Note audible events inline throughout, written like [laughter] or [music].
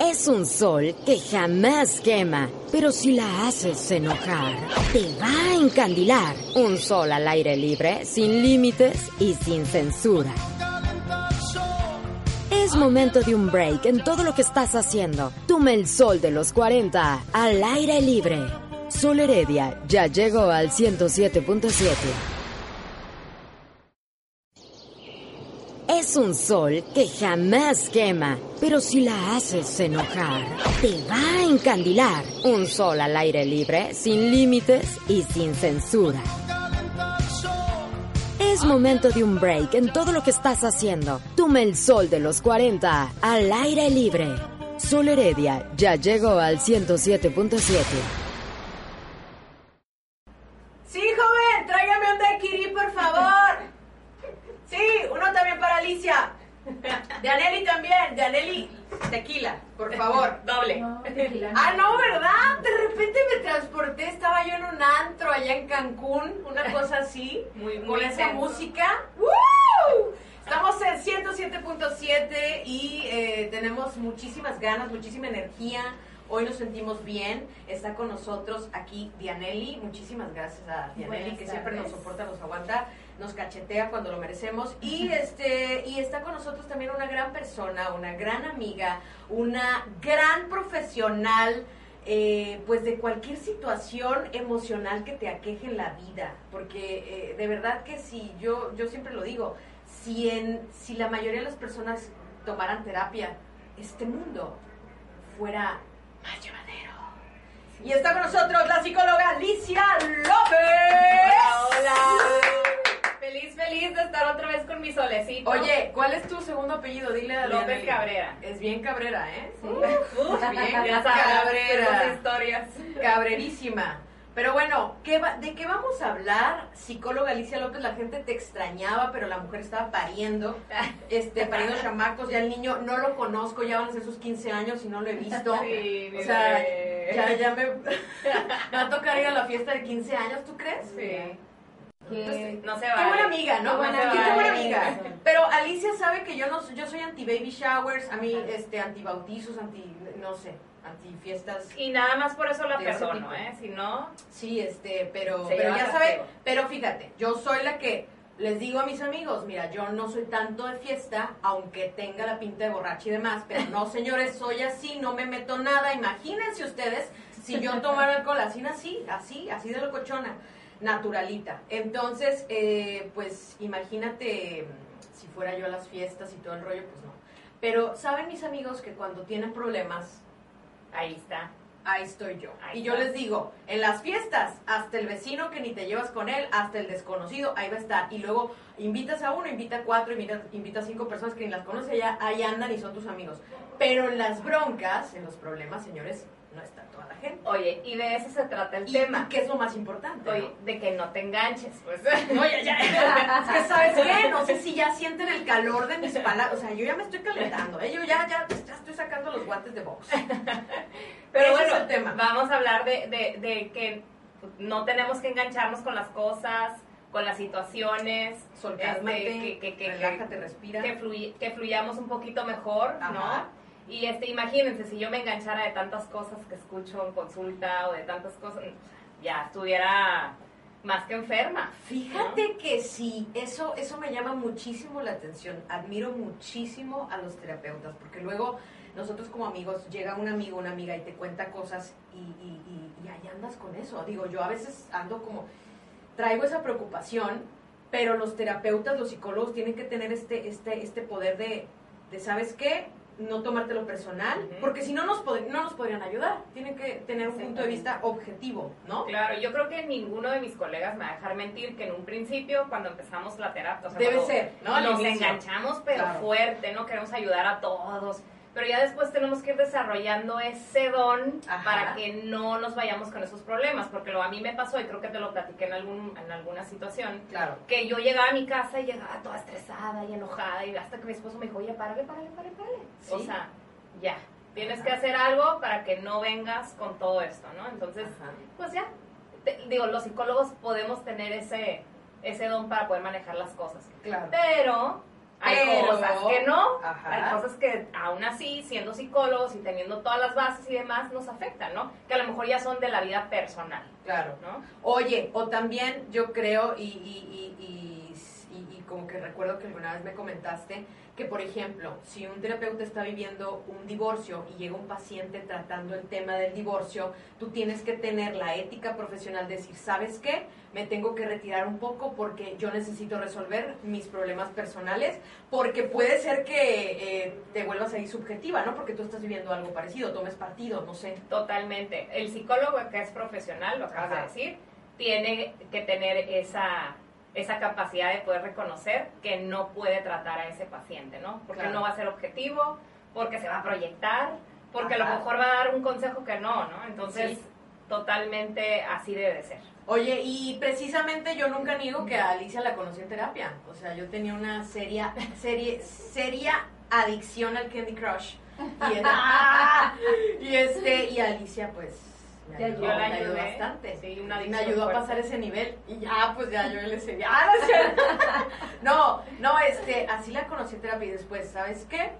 Es un sol que jamás quema, pero si la haces enojar, te va a encandilar. Un sol al aire libre, sin límites y sin censura. Es momento de un break en todo lo que estás haciendo. Toma el sol de los 40 al aire libre. Sol Heredia ya llegó al 107.7. Es un sol que jamás quema, pero si la haces enojar, te va a encandilar. Un sol al aire libre, sin límites y sin censura. Es momento de un break en todo lo que estás haciendo. Toma el sol de los 40 al aire libre. Sol Heredia ya llegó al 107.7. Sí, joven, tráigame un daiquiri, por favor. Sí, uno también para Alicia. De Aneli también, de Aneli, tequila, por favor, doble. Ah, no, ¿verdad? De repente me transporté, estaba yo en un antro allá en Cancún, una cosa así, Muy, muy con esa música. ¡Woo! Estamos en 107.7 y eh, tenemos muchísimas ganas, muchísima energía. Hoy nos sentimos bien. Está con nosotros aquí Dianelli. Muchísimas gracias a Dianelli, Buenas que siempre nos soporta, nos aguanta, nos cachetea cuando lo merecemos. Y este y está con nosotros también una gran persona, una gran amiga, una gran profesional. eh, pues de cualquier situación emocional que te aqueje en la vida, porque eh, de verdad que si yo yo siempre lo digo, si en si la mayoría de las personas tomaran terapia, este mundo fuera más llevadero. Y está con nosotros la psicóloga Alicia López. Hola. Feliz, feliz de estar otra vez con mi solecito. Oye, ¿cuál es tu segundo apellido? Dile a López Dianelli. Cabrera. Es bien cabrera, ¿eh? Uf, [laughs] bien ya sabes, cabrera. historias. Cabrerísima. Pero bueno, ¿qué va- ¿de qué vamos a hablar? Psicóloga Alicia López, la gente te extrañaba, pero la mujer estaba pariendo, [laughs] este, pariendo chamacos, ya el niño no lo conozco, ya van a ser sus 15 años y no lo he visto. Sí, o sea, ya, ya me, [laughs] me va a tocar ir a la fiesta de 15 años, ¿tú crees? Sí. Entonces, No se Qué va. buena amiga, ¿no? Qué buena Qué- qué amiga. [laughs] buena amiga. Pero Alicia sabe que yo no yo soy anti baby showers, a mí este anti bautizos, anti no sé, anti fiestas. Y nada más por eso la perdono. ¿eh? Si no, Sí, este, pero pero ya sabe, pero fíjate, yo soy la que les digo a mis amigos, mira, yo no soy tanto de fiesta, aunque tenga la pinta de borracha y demás, pero no, [laughs] señores, soy así, no me meto nada. Imagínense ustedes si yo [laughs] tomara alcohol así, así, así, así de locochona, naturalita. Entonces, eh, pues imagínate mm, si fuera yo a las fiestas y todo el rollo, pues no. Pero saben mis amigos que cuando tienen problemas, ahí está. ahí estoy yo. Ahí y yo está. les digo, en las fiestas, hasta el vecino que ni te llevas con él, hasta el desconocido, ahí va a estar. Y luego invitas a uno, invita a cuatro, invita, invita a cinco personas que ni las conoces, allá, ahí andan y son tus amigos. Pero en las broncas, en los problemas, señores, no está toda la gente. Oye, y de eso se trata el Y, tema. y ¿qué es lo más importante? Oye, de que no te enganches, pues. Oye, ya, [laughs] es que sabes qué, no sé si ya sienten el calor de mis palabras, o sea, yo ya me estoy calentando, ¿eh? yo ya, ya, ya estoy sacando los guantes de box. [laughs] Pero Ese bueno, es el tema. vamos a hablar de, de, de que no tenemos que engancharnos con las cosas, con las situaciones. Sol, este, cálmate, que, que, que, relájate, respira. que, fluy- que fluyamos un poquito mejor, Ajá. ¿no? Y este, imagínense, si yo me enganchara de tantas cosas que escucho en consulta o de tantas cosas, ya estuviera más que enferma. Fíjate que sí, eso, eso me llama muchísimo la atención. Admiro muchísimo a los terapeutas, porque luego nosotros como amigos, llega un amigo, una amiga y te cuenta cosas y, y, y, ahí andas con eso. Digo, yo a veces ando como, traigo esa preocupación, pero los terapeutas, los psicólogos tienen que tener este, este, este poder de, de, ¿sabes qué? No tomártelo personal, porque si no nos, pod- no nos podrían ayudar. Tienen que tener un punto de vista objetivo, ¿no? Claro, yo creo que ninguno de mis colegas me va a dejar mentir que en un principio, cuando empezamos la terapia, o sea, Debe cuando ser, ¿no? Nos inicio. enganchamos, pero Claro. fuerte, ¿no? Queremos ayudar a todos. Pero ya después tenemos que ir desarrollando ese don Ajá. para que no nos vayamos con esos problemas. Porque lo a mí me pasó, y creo que te lo platiqué en, algún, en alguna situación, Claro. que yo llegaba a mi casa y llegaba toda estresada y enojada. Y hasta que mi esposo me dijo, oye, párale, párale, párale, párale. O Sí. sea, ya. Tienes Ajá. que hacer algo para que no vengas con todo esto, ¿no? Entonces, Ajá. pues ya, te- digo, los psicólogos podemos tener ese, ese don para poder manejar las cosas. Claro. Pero Hay cosas que no, Ajá. hay cosas que aún así, siendo psicólogos y teniendo todas las bases y demás, nos afectan, ¿no? Que a lo mejor ya son de la vida personal, Claro. ¿no? Oye, o también yo creo, y, y, y- y como que recuerdo que alguna vez me comentaste, que por ejemplo, si un terapeuta está viviendo un divorcio y llega un paciente tratando el tema del divorcio, tú tienes que tener la ética profesional de decir, ¿sabes qué? Me tengo que retirar un poco porque yo necesito resolver mis problemas personales, porque puede ser que eh, te vuelvas ahí subjetiva, ¿no? Porque tú estás viviendo algo parecido, tomes partido, no sé. Totalmente. El psicólogo que es profesional, lo acabas Ajá. de decir, tiene que tener esa, esa capacidad de poder reconocer que no puede tratar a ese paciente, ¿no? Porque Claro. no va a ser objetivo, porque se va a proyectar, porque a lo mejor va a dar un consejo que no, ¿no? Entonces, Sí. totalmente así debe de ser. Oye, y precisamente yo nunca niego que a Alicia la conocí en terapia. O sea, yo tenía una seria, [laughs] serie, seria adicción al Candy Crush. Y, era- [laughs] [laughs] y este, y Alicia, pues, ayudó, Yo la ayudé. bastante. Sí, una me ayudó a pasar ese nivel. Y ya, pues ya yo le seguía. ¡Ah, no, [laughs] no, no, este, así la conocí en terapia y después, ¿sabes qué?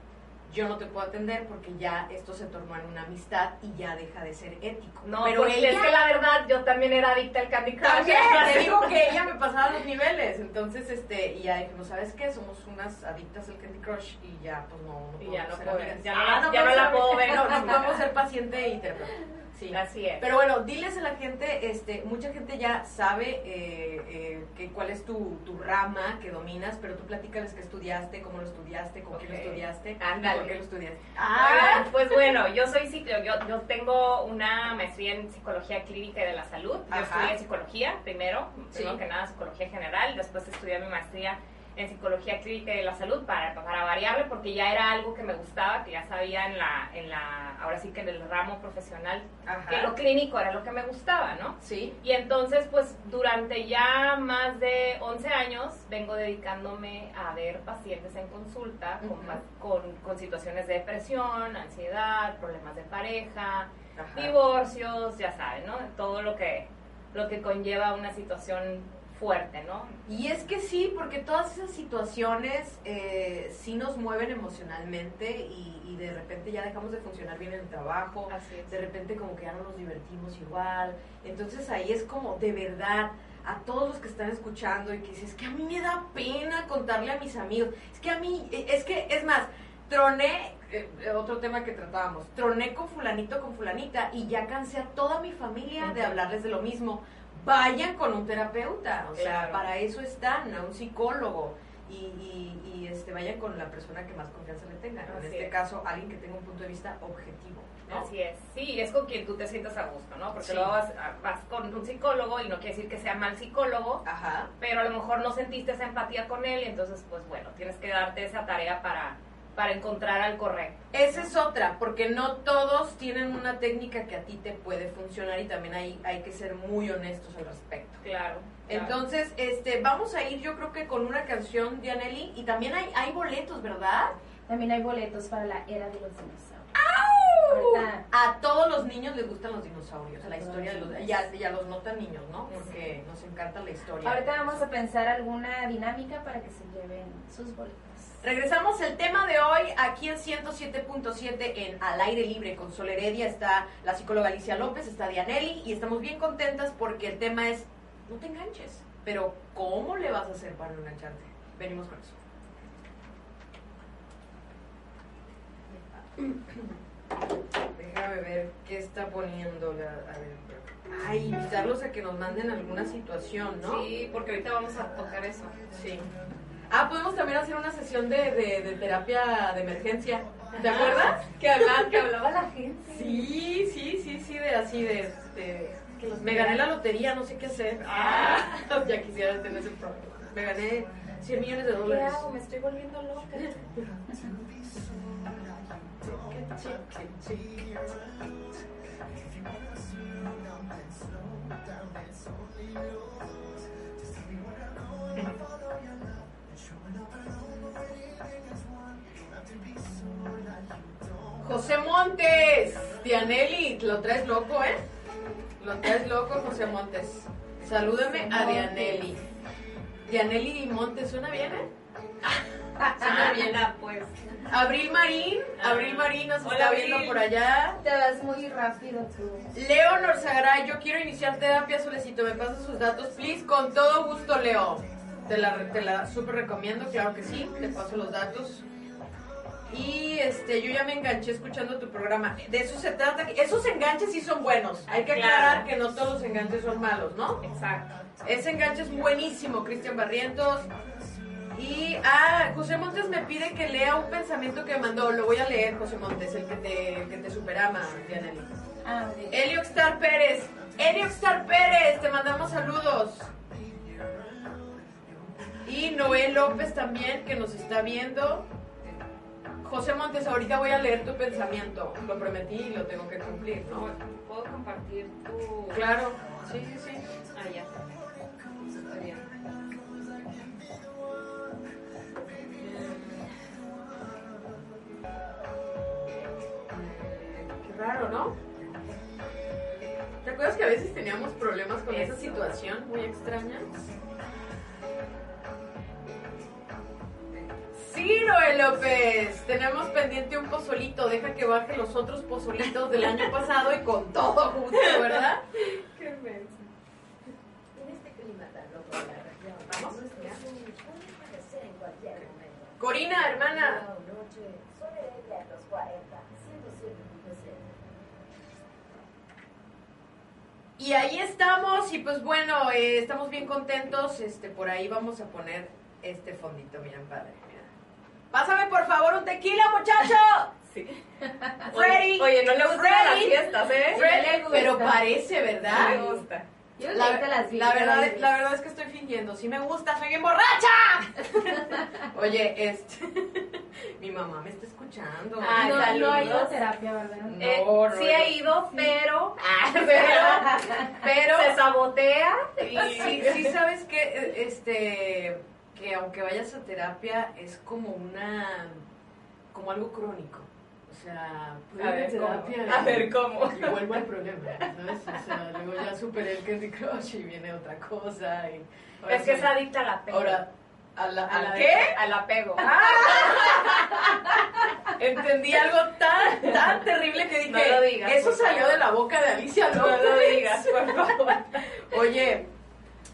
Yo no te puedo atender porque ya esto se tornó en una amistad y ya deja de ser ético. No, pero pues, ella es que la verdad yo también era adicta al Candy Crush. también, [laughs] te digo que ella me pasaba los niveles, entonces, este, y ya dijimos, ¿sabes qué? Somos unas adictas al Candy Crush y ya, pues no, no Y ya puedo- amigas. ya no Ah, la- ya no puedo ver. No, no podemos ser paciente y terapeuta. Sí. Así es. Pero bueno, diles a la gente, este, mucha gente ya sabe eh, eh, que cuál es tu, tu rama que dominas, pero tú platícales qué estudiaste, cómo lo estudiaste, con quién lo estudiaste, Ándale. por qué lo estudiaste. Ah, pues bueno, yo soy psico- yo, yo tengo una maestría en psicología clínica y de la salud. Yo Ajá. estudié psicología primero, primero Sí. que nada psicología general, después estudié mi maestría en psicología clínica y de la salud para, para variarle porque ya era algo que me gustaba, que ya sabía en la, en la, ahora sí que en el ramo profesional, Ajá. que lo clínico era lo que me gustaba, ¿no? Sí. Y entonces, pues durante ya más de 11 años vengo dedicándome a ver pacientes en consulta con, con, con situaciones de depresión, ansiedad, problemas de pareja, Ajá. divorcios, ya saben, ¿no? Todo lo que, lo que conlleva una situación fuerte, ¿no? Y es que sí, porque todas esas situaciones eh, sí nos mueven emocionalmente y, y de repente ya dejamos de funcionar bien en el trabajo, de repente como que ya no nos divertimos igual. Entonces ahí es como de verdad a todos los que están escuchando y que dicen, es que a mí me da pena contarle a mis amigos, es que a mí, eh, es que, es más, troné, eh, eh, otro tema que tratábamos, troné con fulanito, con fulanita y ya cansé a toda mi familia de hablarles de lo mismo. Vayan con un terapeuta, o sea, Claro. para eso están, a un psicólogo. Y, y, y, este, vayan con la persona que más confianza le tengan. En este es. caso, alguien que tenga un punto de vista objetivo. ¿no? Así es, sí, es con quien tú te sientas a gusto, ¿no? Porque Sí. luego vas, vas con un psicólogo y no quiere decir que sea mal psicólogo, Ajá. pero a lo mejor no sentiste esa empatía con él y entonces pues bueno, tienes que darte esa tarea para, para encontrar al correcto. Esa es otra, porque no todos tienen una técnica que a ti te puede funcionar y también hay, hay que ser muy honestos al respecto. Claro. claro. Entonces, este, vamos a ir yo creo que con una canción de Aneli y también hay, hay boletos, ¿verdad? También hay boletos para la era de los dinosaurios. Ahorita, A todos los niños les gustan los dinosaurios, A la historia de los los... niños. Y a, y a los no tan niños, ¿no? Porque nos encanta la historia. ahorita vamos a pensar alguna dinámica para que se lleven sus boletos. Regresamos el tema de hoy aquí en 107.7 en Al Aire Libre con Sol Heredia. Está la psicóloga Alicia López, está Dianelli y estamos bien contentas porque el tema es no te enganches. Pero ¿cómo le vas a hacer para no engancharte? Venimos con eso. Déjame ver qué está poniendo la... A ver, ay, invitarlos a que nos manden alguna situación, ¿no? Sí, porque ahorita vamos a tocar eso. Sí. Ah, podemos también hacer una sesión de, de, de terapia de emergencia. ¿Te acuerdas? Que hablaba, que hablaba la gente. Sí, sí, sí, sí, de así, de... de- que los- me gané la lotería, no sé qué hacer. Ah, [laughs] ya quisiera tener ese problema. Me gané 100 millones de ¿Qué dólares. hago? Me estoy volviendo loca. José Montes, Dianelli, lo traes loco, ¿eh? Lo traes loco, José Montes. Salúdame a Dianelli. Dianelli Montes, ¿suena bien, eh? [laughs] Suena bien. Anda, pues. Abril Marín, Abril Marín nos Hola, está Abril. viendo por allá. Te vas muy rápido tú. Leo Norzagaray, yo quiero iniciar terapia, solicito, me pasa sus datos, please, con todo gusto, Leo. Te la, te la súper recomiendo, claro que sí, te paso los datos. Y este, yo ya me enganché escuchando tu programa. De eso se trata, esos enganches sí son buenos. Hay que Claro. aclarar que no todos los enganches son malos, ¿no? Exacto. Ese enganche es buenísimo, Cristian Barrientos. Y, ah, José Montes me pide que lea un pensamiento que mandó. Lo voy a leer, José Montes, el que te, que te superama, Dianely. Ah, ok. Elioxtar Pérez. Elioxtar Pérez, te mandamos saludos. Y Noé López también, que nos está viendo. José Montes, ahorita voy a leer tu pensamiento. Lo prometí y lo tengo que cumplir, ¿no? ¿Puedo compartir tu...? Claro, sí, sí, sí. Ah, ya. Está bien. Qué raro, ¿no? ¿Te acuerdas que a veces teníamos problemas con esa situación muy extraña? Noel López, tenemos pendiente un pozolito, deja que baje los otros pozolitos del año [laughs] pasado y con todo gusto, ¿verdad? Qué mensa. En este clima tan loco de la región, Vamos. puede aparecer en cualquier momento. Corina, hermana. Noche, sobre ella los 40, 107.7. Y ahí estamos, y pues bueno, eh, estamos bien contentos. Este, por ahí vamos a poner este fondito, miren, padre. Pásame por favor un tequila, muchacho. [laughs] Sí. Freddy. Oye, no le gustan las Freddy. fiestas, ¿eh? Fred, le gusta. pero parece, No ¿verdad? le gusta. Yo La, las la verdad, la verdad es que estoy fingiendo. Sí me gusta, soy bien borracha. [laughs] Oye, este, [laughs] mi mamá me está escuchando. Ah, no, saludos. no ha ido a terapia, ¿verdad? No, Eh, no, sí no. he ido, pero... pero, pero se sabotea y... sí, sí sabes que este que aunque vayas a terapia es como una como algo crónico. O sea, A ver, ¿cómo? terapia A ver, ¿cómo? y vuelvo al problema, ¿sabes? O sea, luego ya superé el Candy Crush y viene otra cosa y Es que es adicta al apego. ahora a la, ¿A ¿al la qué? Al apego. [laughs] Entendí algo tan tan terrible que dije, No lo digas, eso salió de la boca de Alicia No López. lo digas, por favor. Oye,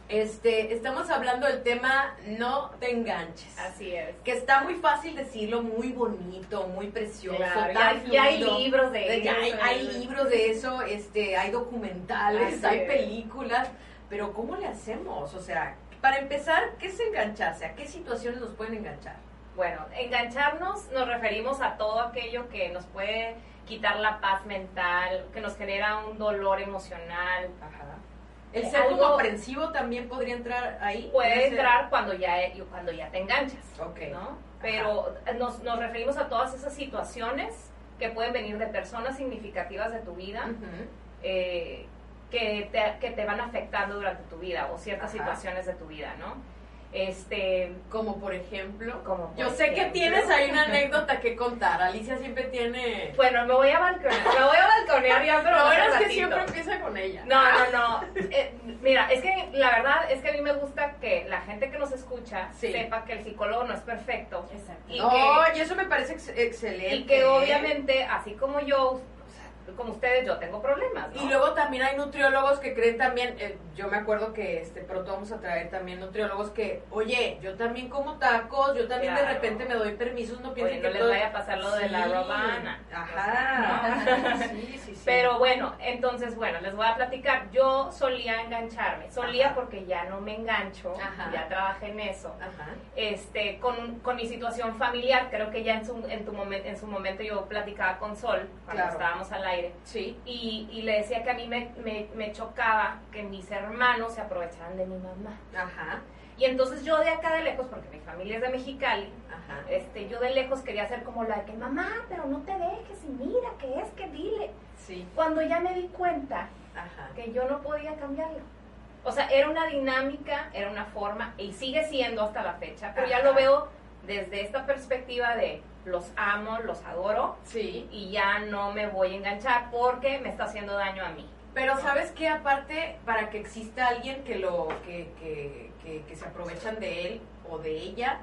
este, estamos hablando del tema no te enganches. Así es. Que está muy fácil decirlo, muy bonito, muy precioso. Claro, ya hay fluido. libros de eso, hay, libros de eso, este, hay documentales, Así hay es. películas, pero ¿cómo le hacemos? O sea, para empezar, ¿qué es engancharse? ¿A qué situaciones nos pueden enganchar? Bueno, engancharnos nos referimos a todo aquello que nos puede quitar la paz mental, que nos genera un dolor emocional. Ajá. El Eh, ser algo- aprensivo también podría entrar ahí. Puede entrar cuando ya, cuando ya te enganchas, Ok. ¿no? Pero nos, nos referimos a todas esas situaciones que pueden venir de personas significativas de tu vida, eh, que, te, que te van afectando durante tu vida o ciertas Ajá. situaciones de tu vida, ¿no? Este, Como por ejemplo. como por Yo sé que tienes ahí una anécdota que contar. Alicia siempre tiene. Bueno, me voy a balconear, me voy a balconear ya, pero Lo bueno es que siempre empieza con ella. No, no, no. Eh, mira, es que la verdad es que a mí me gusta que la gente que nos escucha Sí. sepa que el psicólogo no es perfecto. Exacto. Y No, que, y eso me parece ex- excelente. y que obviamente, así como yo, como ustedes, yo tengo problemas. ¿no? Y luego también hay nutriólogos que creen también, eh, yo me acuerdo que este pronto vamos a traer también nutriólogos que, oye, yo también como tacos, yo también de repente me doy permisos, no piensen que no les todo- vaya a pasar lo de la romana. Ajá. [laughs] Sí, sí, sí. Pero bueno, entonces, bueno, les voy a platicar. Yo solía engancharme. Solía Ajá. porque ya no me engancho. Ajá. Ya trabajé en eso. Ajá. este con, con mi situación familiar creo que ya en su en tu momento en su momento yo platicaba con Sol cuando Claro. estábamos al aire Sí. y, y le decía que a mí me, me, me chocaba que mis hermanos se aprovecharan de mi mamá Ajá. y entonces yo de acá de lejos porque mi familia es de Mexicali Ajá. este yo de lejos quería ser como la de que mamá pero no te dejes y mira que es que dile Sí. cuando ya me di cuenta Ajá. que yo no podía cambiarlo. O sea, era una dinámica, era una forma, y sigue siendo hasta la fecha, pero ya Ajá. lo veo desde esta perspectiva de los amo, los adoro, Sí. y ya no me voy a enganchar porque me está haciendo daño a mí. Pero sabes que aparte, para que exista alguien que lo que, que, que, que se aprovechan de él o de ella,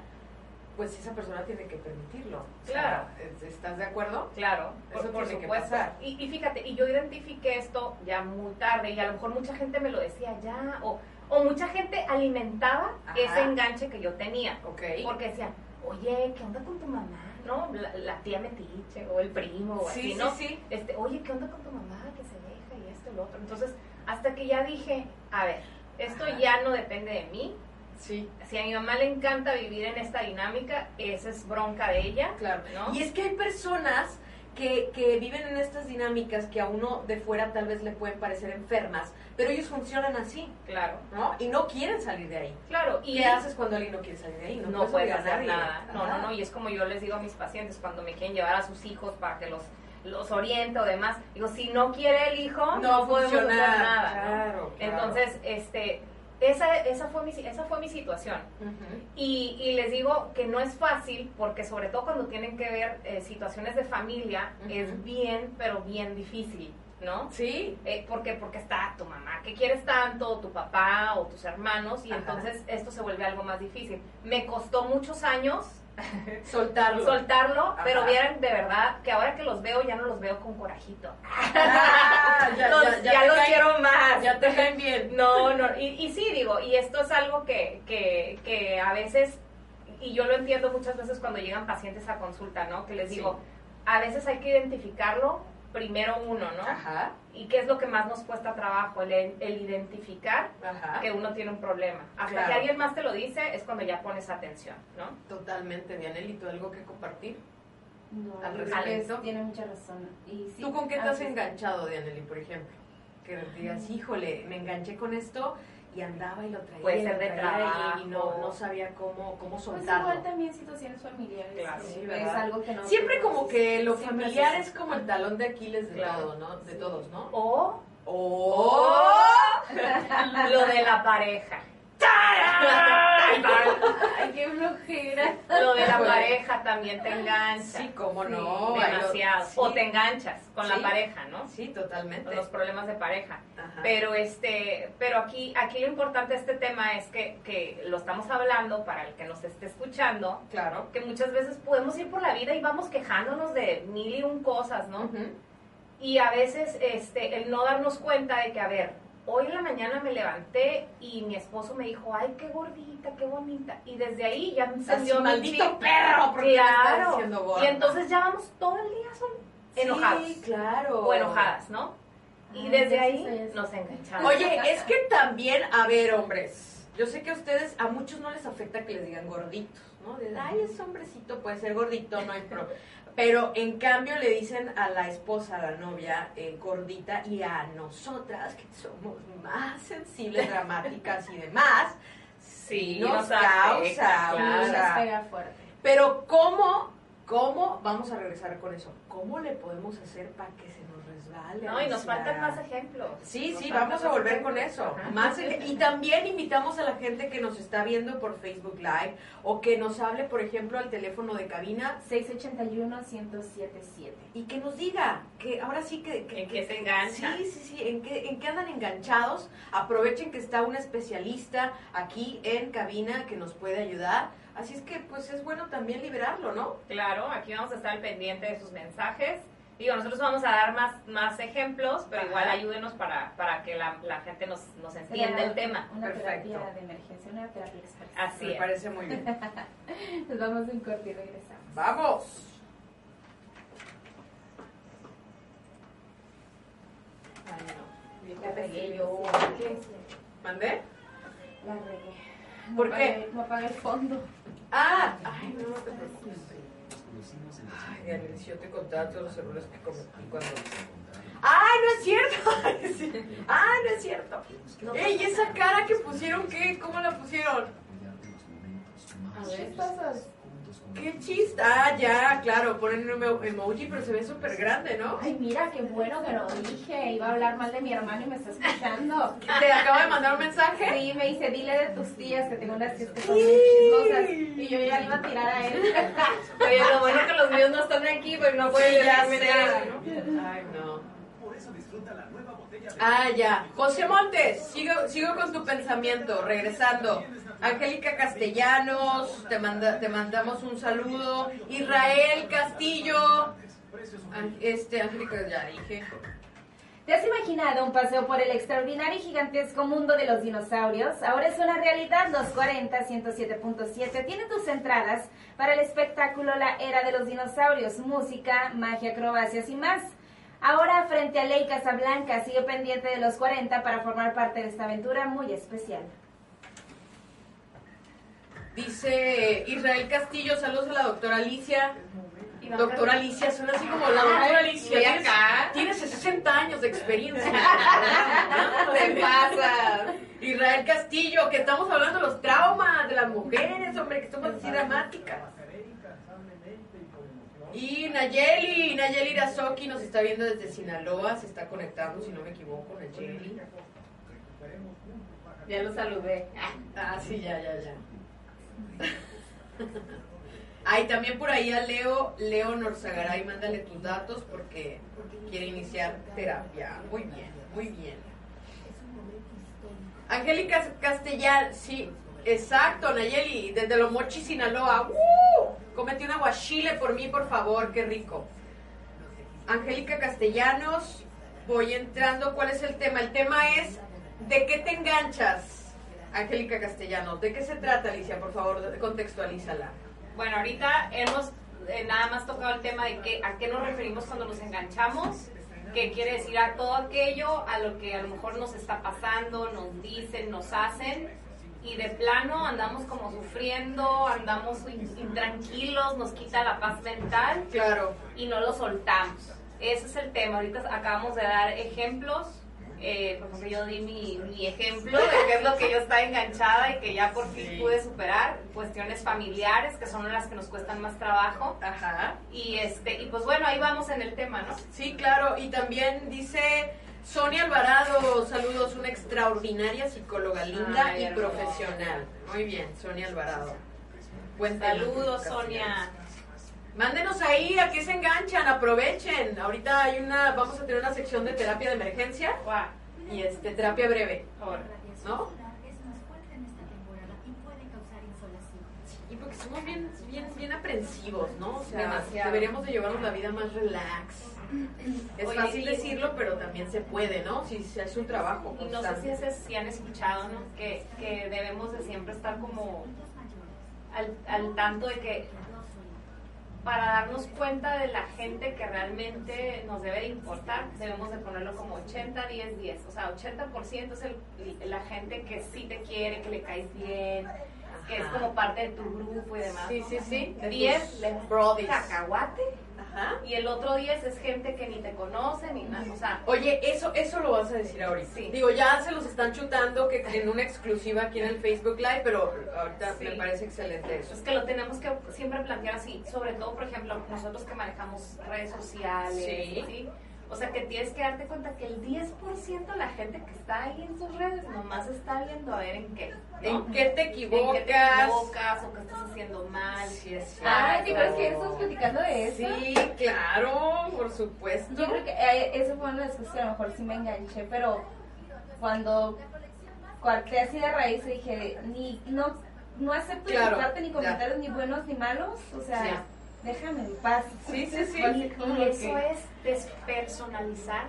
pues esa persona tiene que permitirlo. O sea, Claro. ¿Estás de acuerdo? Claro, Eso por, por tiene que supuesto. pasar. Y, y fíjate, y yo identifiqué esto ya muy tarde y a lo mejor mucha gente me lo decía ya, o, o mucha gente alimentaba Ajá. ese enganche que yo tenía. Ok. Porque decían, oye, ¿qué onda con tu mamá? ¿No? La, la tía metiche o el primo o Sí, así, sí, ¿no? sí. Este, oye, ¿qué onda con tu mamá que se deja y esto y lo otro? Entonces, hasta que ya dije, a ver, esto Ajá. ya no depende de mí. Sí, Si a mi mamá le encanta vivir en esta dinámica, esa es bronca de ella. claro. ¿no? Y es que hay personas que, que viven en estas dinámicas que a uno de fuera tal vez le pueden parecer enfermas, pero ellos funcionan así, Claro, ¿no? Y no quieren salir de ahí. claro. ¿Y qué haces cuando alguien no quiere salir de ahí? no, puedes obligar a hacer nada. No, no, no. Y es como yo les digo a mis pacientes cuando me quieren llevar a sus hijos para que los, los oriente o demás. Digo, si no quiere el hijo, no, podemos hacer nada. ¿no? Claro. Entonces, este, esa, esa, fue mi, esa fue mi situación. Y, y les digo que no es fácil porque sobre todo cuando tienen que ver eh, situaciones de familia, es bien, pero bien difícil, ¿no? Sí, Eh, ¿Por qué? Porque está tu mamá que quieres tanto, o tu papá o tus hermanos, y Ajá. entonces esto se vuelve algo más difícil. Me costó muchos años [laughs] soltarlo. soltarlo, Ajá. pero vieran de verdad que ahora que los veo ya no los veo con corajito. [laughs] Ah, ya, Los- ya, ya ya te los caen- quiero más. Ya te caen bien. No, no, y, y sí, digo, y esto es algo que, que, que a veces, y yo lo entiendo muchas veces cuando llegan pacientes a consulta, ¿no? Que les Sí. digo, a veces hay que identificarlo primero uno, ¿no? Ajá, ¿Y qué es lo que más nos cuesta trabajo? El, el identificar ajá. que uno tiene un problema. Hasta Claro. que alguien más te lo dice es cuando ya pones atención, ¿no? Totalmente, Dianelli, ¿tú algo que compartir? No, Al respecto. tiene mucha razón. Y sí, ¿Tú con qué te has enganchado, Dianelli, por ejemplo? Que digas, Mm. híjole, me enganché con esto y andaba y lo traía. Puede y ser lo de traía y no, no sabía cómo, cómo Pues soltarlo. igual también situaciones familiares. Claro, que sí, es algo que no... Siempre como que lo familiar es como el talón de Aquiles de Claro. todo, ¿no? De Sí. todos, ¿no? O ¡Oh! [laughs] lo de la pareja. Ay, qué flojera. Lo de la Híjole. pareja también te engancha. Sí, cómo no. Demasiado. sí. O te enganchas con la pareja, ¿no? Sí, totalmente. Con los problemas de pareja. Ajá. Pero este, pero aquí, aquí lo importante de este tema es que, que lo estamos hablando para el que nos esté escuchando, Claro. que muchas veces podemos ir por la vida y vamos quejándonos de mil y un cosas, ¿no? Y a veces este, el no darnos cuenta de que, a ver, hoy en la mañana me levanté y mi esposo me dijo, ay, qué gordita, qué bonita. Y desde ahí ya me Así, mi maldito chip. perro, ¿por qué me estás Claro. Y entonces ya vamos todo el día son enojados Sí, claro. o enojadas, ¿no? Y desde ahí nos enganchamos. Oye, es que también, a ver, hombres, yo sé que a ustedes, a muchos no les afecta que les digan gorditos, ¿no? De, ay, ese hombrecito puede ser gordito, no hay problema. Pero en cambio le dicen a la esposa, a la novia, eh, gordita, y a nosotras, que somos más sensibles, dramáticas y demás, Sí, nos, nos causa, afecta, claro. nos pega fuerte. pero ¿cómo, cómo, vamos a regresar con eso, cómo le podemos hacer para que se No, y nos faltan más ejemplos. Sí, Nos sí, vamos a volver ejemplos. con eso. Ajá. Más y también invitamos a la gente que nos está viendo por Facebook Live o que nos hable, por ejemplo, al teléfono de cabina 681-1077. y que nos diga que ahora sí que... que- ¿En qué se enganchan? Sí, sí, sí, en qué, en qué andan enganchados. Aprovechen que está un especialista aquí en cabina que nos puede ayudar. Así es que pues es bueno también liberarlo, ¿no? Claro, aquí vamos a estar pendiente de sus mensajes. Digo, nosotros vamos a dar más, más ejemplos, pero Ajá. igual ayúdenos para, para que la, la gente nos, nos entienda el tema. Una Perfecto. terapia de emergencia, una terapia express. Así Me es. parece muy bien. [laughs] Nos vamos un corte y regresamos. ¡Vamos! Ay, no. La regué yo. ¿Qué? ¿Mandé? La regué. ¿Por No qué? apagué- No apagué el fondo. Ah, ay, no, no te preocupes. Ay, yo te contaba todos los errores que cometí cuando... ¡Ay, no es cierto! [laughs] Ay, sí. ¡Ay, no es cierto! ¡Ey, esa cara que pusieron, qué! ¿Cómo la pusieron? A ver. Chispasos. ¡Qué chiste! Ah, ya, claro, ponen un emo- emoji, pero se ve súper grande, ¿no? Ay, mira, qué bueno que lo dije. Iba a hablar mal de mi hermano y me está escuchando. [laughs] ¿Te acabo de mandar un mensaje? Sí, me dice, dile de tus tías que tengo unas tías que son muy chismosas. Y yo ya le iba a tirar a él. [laughs] Oye, lo bueno que los míos no están aquí, pues no pueden Sí, ya nada, ¿no? Ay, no. Ah, ya. José Montes, sigo, sigo con tu pensamiento, regresando. Angélica Castellanos, te, manda, te mandamos un saludo. Israel Castillo. Este, Angélica, ya dije. ¿Te has imaginado un paseo por el extraordinario y gigantesco mundo de los dinosaurios? Ahora es una realidad. Los 40 107.7 tienen tus entradas para el espectáculo La Era de los Dinosaurios, música, magia, acrobacias y más. Ahora, frente a Ley Casablanca, sigue pendiente de los 40 para formar parte de esta aventura muy especial. Dice Israel Castillo, saludos a la doctora Alicia. Doctora Alicia, suena así como la doctora Alicia. Tienes, tienes 60 años de experiencia. [laughs] te pasa? Israel Castillo, que estamos hablando de los traumas de las mujeres, hombre, que somos así dramáticas. Y Nayeli, Nayeli Irazoki nos está viendo desde Sinaloa, se está conectando, si no me equivoco, Nayeli. Ya lo saludé. Ah, sí, ya, ya, ya. Ay, también por ahí a Leo, Leo Norzagaray, mándale tus datos porque, quiere iniciar terapia. Muy bien, muy bien. Angélica Castellar, sí, exacto, Nayeli, desde Los Mochis, Sinaloa. ¡Uh! Cómete un aguachile por mí, por favor, qué rico. Angélica Castellanos, voy entrando. ¿Cuál es el tema? El tema es, ¿de qué te enganchas? Angélica Castellanos, ¿de qué se trata, Alicia? Por favor, contextualízala. Bueno, ahorita hemos eh, nada más tocado el tema de que, a qué nos referimos cuando nos enganchamos, que quiere decir a todo aquello a lo que a lo mejor nos está pasando, nos dicen, nos hacen, y de plano andamos como sufriendo, andamos in- intranquilos, nos quita la paz mental Claro. y no lo soltamos. Ese es el tema. Ahorita acabamos de dar ejemplos. Eh, por ejemplo, yo di mi, mi ejemplo [laughs] de qué es lo que yo estaba enganchada y que ya por fin Sí. pude superar. Cuestiones familiares, que son las que nos cuestan más trabajo. Ajá. Y, este, y pues bueno, ahí vamos en el tema, ¿no? Sí, claro. Y también dice Sonia Alvarado, saludos, una extraordinaria psicóloga linda Ay, y profesional. Muy bien, Sonia Alvarado. Cuéntanos, Saludos. Sonia. Mándenos ahí, a qué se enganchan, aprovechen. Ahorita hay una, vamos a tener una sección de terapia de emergencia Guau. y este terapia breve, Ahora. ¿no? es más fuerte en esta temporada y puede causar insolación. Y porque somos bien, bien, bien aprensivos, ¿no? O sea, Demasiado. deberíamos de llevarnos la vida más relax. Es Oye, fácil decirlo, pero también se puede, ¿no? Si se hace un trabajo Y no sé si, es- si han escuchado, ¿no? Que, que debemos de siempre estar como al, al tanto de que para darnos cuenta de la gente que realmente nos debe de importar, debemos de ponerlo como 80, 10, 10. O sea, 80% es el, la gente que sí te quiere, que le caes bien, que es como parte de tu grupo y demás. Sí, sí, sí. de 10, tus le brodies. cacahuate. Ajá. Y el otro 10 es gente que ni te conoce ni nada. O sea, Oye, eso, eso lo vas a decir ahorita. Sí. Digo, ya se los están chutando que en una exclusiva aquí en el Facebook Live, pero ahorita Sí. me parece excelente eso. Es que lo tenemos que siempre plantear así, sobre todo, por ejemplo, nosotros que manejamos redes sociales, Sí. ¿sí? O sea, que tienes que darte cuenta que el 10% de la gente que está ahí en tus redes nomás está viendo a ver en qué. ¿no? ¿En qué te ¿En equivocas? qué te equivocas o qué estás haciendo mal? Sí, es Ay, cierto. ¿te acuerdas que estamos platicando de eso? Sí, claro, por supuesto. Yo creo que eh, eso fue una de las cosas que a lo mejor sí me enganché, pero cuando corté así de raíz dije, ni, no, no acepto Claro, ni ya. comentarios ni buenos ni malos, o sea, Sí. Déjame en paz. Sí, sí, sí. Y, eso es despersonalizar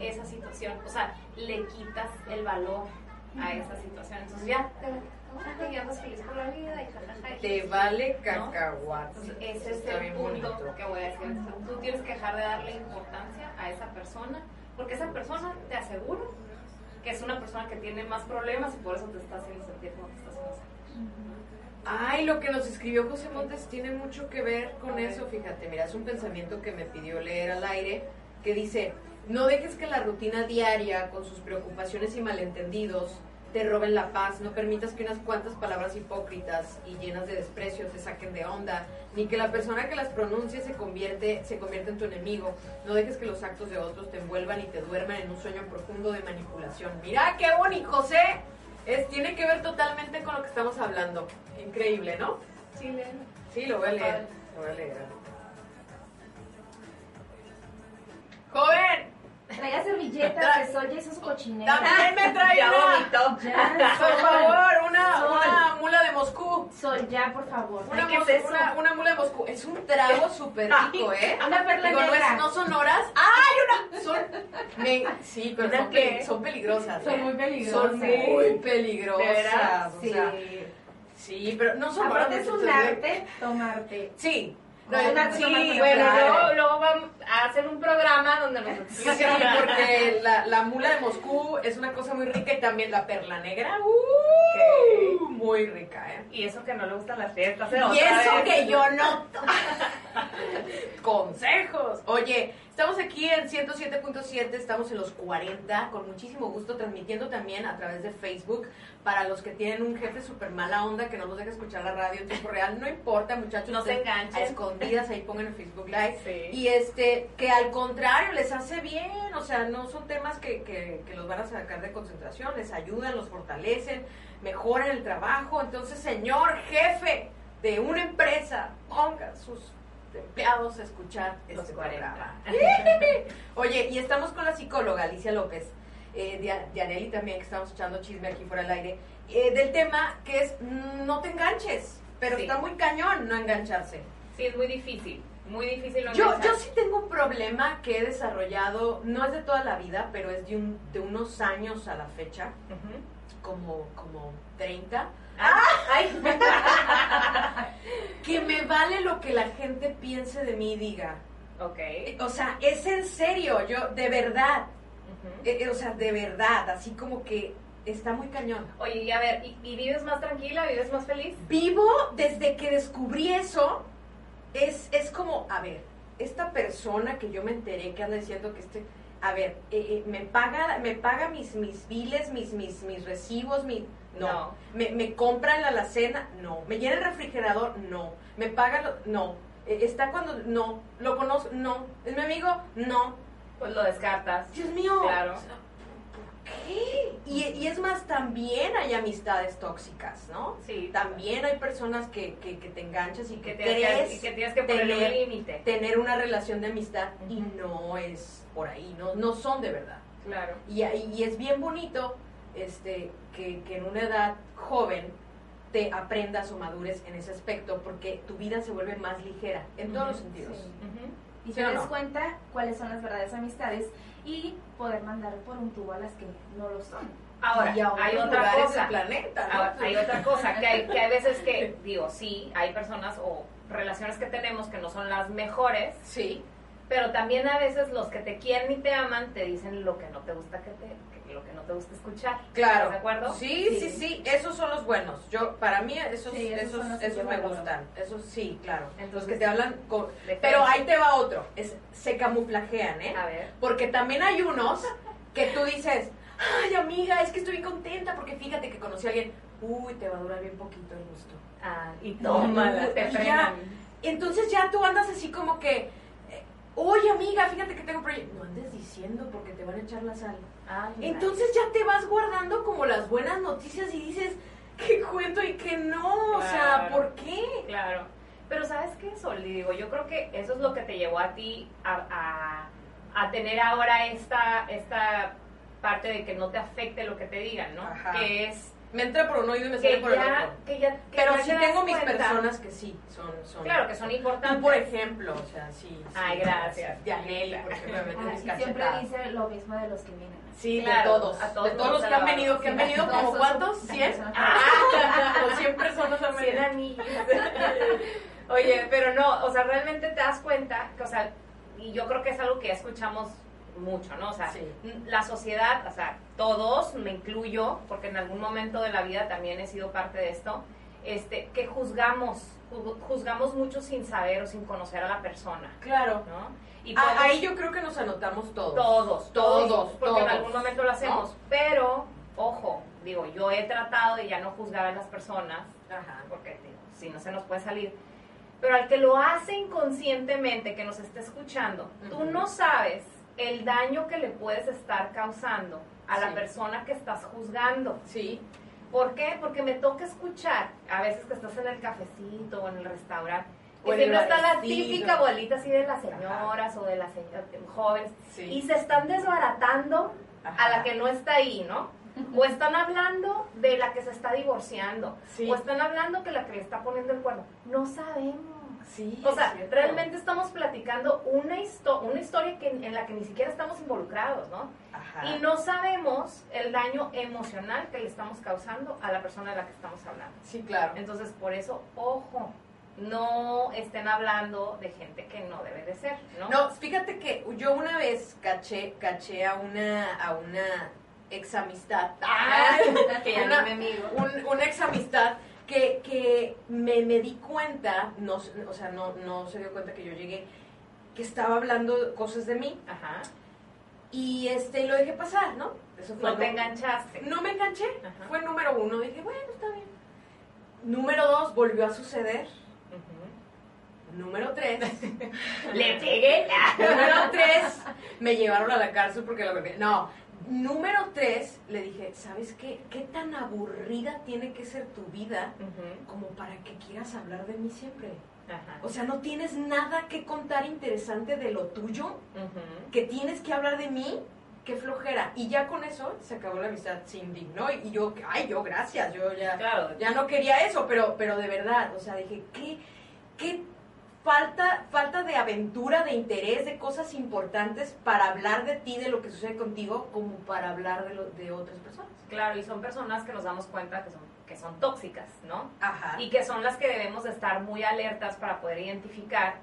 esa situación. O sea, le quitas el valor a esa situación. Entonces ya te andas feliz por la vida y jajaja. Te vale cacahuate. Ese es Está el punto bonito. que voy a decir. Entonces, Tú tienes que dejar de darle importancia a esa persona, porque esa persona, te aseguro, que es una persona que tiene más problemas y por eso te está haciendo sentir como te está haciendo sentir. Ay, lo que nos escribió José Montes tiene mucho que ver con eso, fíjate, mira, es un pensamiento que me pidió leer al aire, que dice, no dejes que la rutina diaria, con sus preocupaciones y malentendidos, te roben la paz, no permitas que unas cuantas palabras hipócritas y llenas de desprecio te saquen de onda, ni que la persona que las pronuncie se convierte, se convierta en tu enemigo, no dejes que los actos de otros te envuelvan y te duerman en un sueño profundo de manipulación. Mira qué bonito, José, es, tiene que ver totalmente con lo que estamos hablando. Increíble, ¿no? Sí, Leo. Sí, lo voy a leer. Lo voy a leer. Joven, galletas de sol, ya hizo su cochinero. También me trae Ya Por favor, una, Sol. una mula de Moscú. Sol, ya, por favor. Una, ¿qué mos- es eso? una, una mula de Moscú. Es un trago súper rico, ¿eh? Una perla Digo, no, negra. es- no son horas. ¡Ay, una! Son, me- sí, pero ¿Una son, peligrosas. Son ¿eh? muy peligrosas. Son muy peligrosas. ¿De veras? o Sí. sea, sí, pero no son Aparte es un arte tomarte. Sí. No, es un arte sí, una Bueno, luego, luego vamos a hacer un programa donde nos Sí, porque la, la mula de Moscú es una cosa muy rica y también la perla negra, uh, muy rica, ¿eh? Y eso que no le gustan las fiestas. ¿eh? Y eso vez. que yo no. [laughs] [laughs] Consejos. Oye, estamos aquí en 107.7, estamos en los 40, con muchísimo gusto, transmitiendo también a través de Facebook. Para los que tienen un jefe súper mala onda que no nos deja escuchar la radio en tiempo real, no importa, muchachos. No se enganchen. A escondidas, ahí pongan en Facebook Live. Sí. Y este, que al contrario, les hace bien, o sea, no son temas que, que, que los van a sacar de concentración, les ayudan, los fortalecen, mejoran el trabajo. Entonces, señor jefe de una empresa, ponga sus empleados a escuchar Los este 40. programa. [laughs] [laughs] Oye, y estamos con la psicóloga Alicia López, eh, Dia- Dianelli también, que estamos echando chisme aquí fuera del aire, eh, del tema que es mm, no te enganches, pero Sí. está muy cañón no engancharse. Sí, es muy difícil. Muy difícil no Yo, yo sí tengo un problema que he desarrollado, no es de toda la vida, pero es de, un, de unos años a la fecha, Ujú. como, como 30, Ay, [laughs] que me vale lo que la gente piense de mí y diga. ok. O sea, es en serio, yo, de verdad, eh, eh, o sea, de verdad, así como que está muy cañón. Oye, y a ver, ¿y, y vives más tranquila? ¿Vives más feliz? Vivo desde que descubrí eso, es, es como, a ver, esta persona que yo me enteré que anda diciendo que este, a ver, eh, eh, me paga, me paga mis, mis biles, mis, mis, mis recibos, mi, no. No. Me, me compra en la alacena, no. Me llena el refrigerador, no. Me paga, lo- no. Eh, está cuando, no. Lo conozco, no. Es mi amigo, no. Pues lo descartas. Dios mío. Claro. o sea, ¿Por qué? Y, y es más, también hay amistades tóxicas, ¿no? Sí. También hay personas que, que, que te enganchas y que, Que tienes que, crees y que tienes que ponerle un límite. tener una relación de amistad y no es por ahí, no, no son de verdad. Claro. Y, y es bien bonito este, que, que en una edad joven te aprendas o madures en ese aspecto porque tu vida se vuelve más ligera en todos los sentidos. sí. Y ¿Sí te des no? cuenta cuáles son las verdaderas amistades y poder mandar por un tubo a las que no lo son. Ahora, hay otra cosa. del planeta, ¿no? Ahora, hay otra cosa, que hay, que hay veces que, [laughs] digo, sí, hay personas o relaciones que tenemos que no son las mejores, Sí, pero también a veces los que te quieren y te aman te dicen lo que no te gusta que te, que lo que no te gusta escuchar. claro. ¿Estás de acuerdo? Sí, sí, Sí. sí, esos son los buenos. Yo, para mí, esos, Sí, esos esos, me gustan. Esos sí, claro. Entonces, los que te hablan con... Pero ahí te va otro. Es, se camuflajean, ¿eh? A ver. Porque también hay unos que tú dices, ay amiga, es que estoy contenta porque fíjate que conocí a alguien. Uy, te va a durar bien poquito el gusto. Ah, y tómala, no, te frenan. Entonces ya tú andas así como que, oye amiga, fíjate que tengo proyecto. No andes diciendo porque te van a echar la sal. Entonces ya te vas guardando como las buenas noticias y dices, ¿qué cuento y qué no? O sea. ¿por qué? Claro. Pero ¿sabes qué, Sol? Digo, yo creo que eso es lo que te llevó a ti a, a- a tener ahora esta, esta parte de que no te afecte lo que te digan, ¿no? Ajá. Que es Me entra por un oído y me sale por el ya, otro. que ya que Pero ya sí te tengo mis cuenta. personas que sí, son... son Claro, que son importantes. Tú, por ejemplo, o sea, sí. sí, Ay, gracias. De Aneli, por ejemplo, me metes mis siempre dice lo mismo de los que vienen. Sí, Claro, de todos. a todos de todos los que han venido, que han venido, como cuántos? las ¿100? personas- Ah, [laughs] 100 personas han 100 venido. anillos. [laughs] Oye, pero no, o sea, realmente te das cuenta que, o sea, y yo creo que es algo que ya escuchamos mucho, ¿no? O sea, Sí. la sociedad, o sea, todos, me incluyo, porque en algún momento de la vida también he sido parte de esto, este, que juzgamos, ju- juzgamos mucho sin saber o sin conocer a la persona, Claro. ¿no? Y Ah, podemos- ahí yo creo que nos anotamos todos. todos, Todos, todos, porque en algún momento lo hacemos, pero, ojo, digo, yo he tratado de ya no juzgar a las personas, Ajá. porque digo, si no se nos puede salir. Pero al que lo hace inconscientemente, que nos esté escuchando, tú no sabes el daño que le puedes estar causando a la Sí. persona que estás juzgando. Sí. ¿Por qué? Porque me toca escuchar, a veces que estás en el cafecito o en el restaurante, Que siempre está la típica bolita así de las señoras o de las señoras jóvenes Sí. y se están desbaratando Ajá. a la que no está ahí, ¿no? O están hablando de la que se está divorciando. Sí. O están hablando que la que le está poniendo el cuerno. No sabemos. Sí, O sea, realmente estamos platicando una, histo- una historia que, en la que ni siquiera estamos involucrados, ¿no? Ajá. Y no sabemos el daño emocional que le estamos causando a la persona de la que estamos hablando. Sí, claro. Entonces, por eso, ojo, no estén hablando de gente que no debe de ser, ¿no? No, fíjate que yo una vez caché, caché a una, a una ex amistad. [laughs] que ya no mi amigo. un- una ex amistad que, que me, me di cuenta, no, o sea, no, no se dio cuenta que yo llegué, que estaba hablando cosas de mí Ajá. y este lo dejé pasar, ¿no? Eso fue No te enganchaste. No me enganché, Ajá. fue número uno, dije, bueno, está bien. Número dos, volvió a suceder. Número tres, [laughs] Le pegué. [laughs] Número tres, me llevaron a la cárcel porque lo No, número tres, le dije, ¿sabes qué? ¿Qué tan aburrida tiene que ser tu vida como para que quieras hablar de mí siempre? Ajá. O sea, no tienes nada que contar interesante de lo tuyo, que tienes que hablar de mí. Qué flojera. Y ya con eso se acabó la amistad sin digno. Y yo, ay, yo, gracias. Yo ya, Claro. ya no quería eso, pero, pero de verdad, o sea, dije, ¿qué, qué falta, falta de aventura, de interés, de cosas importantes para hablar de ti, de lo que sucede contigo, como para hablar de, lo, de otras personas? Claro, y son personas que nos damos cuenta que son, que son tóxicas, ¿no? Ajá. Y que son las que debemos de estar muy alertas para poder identificar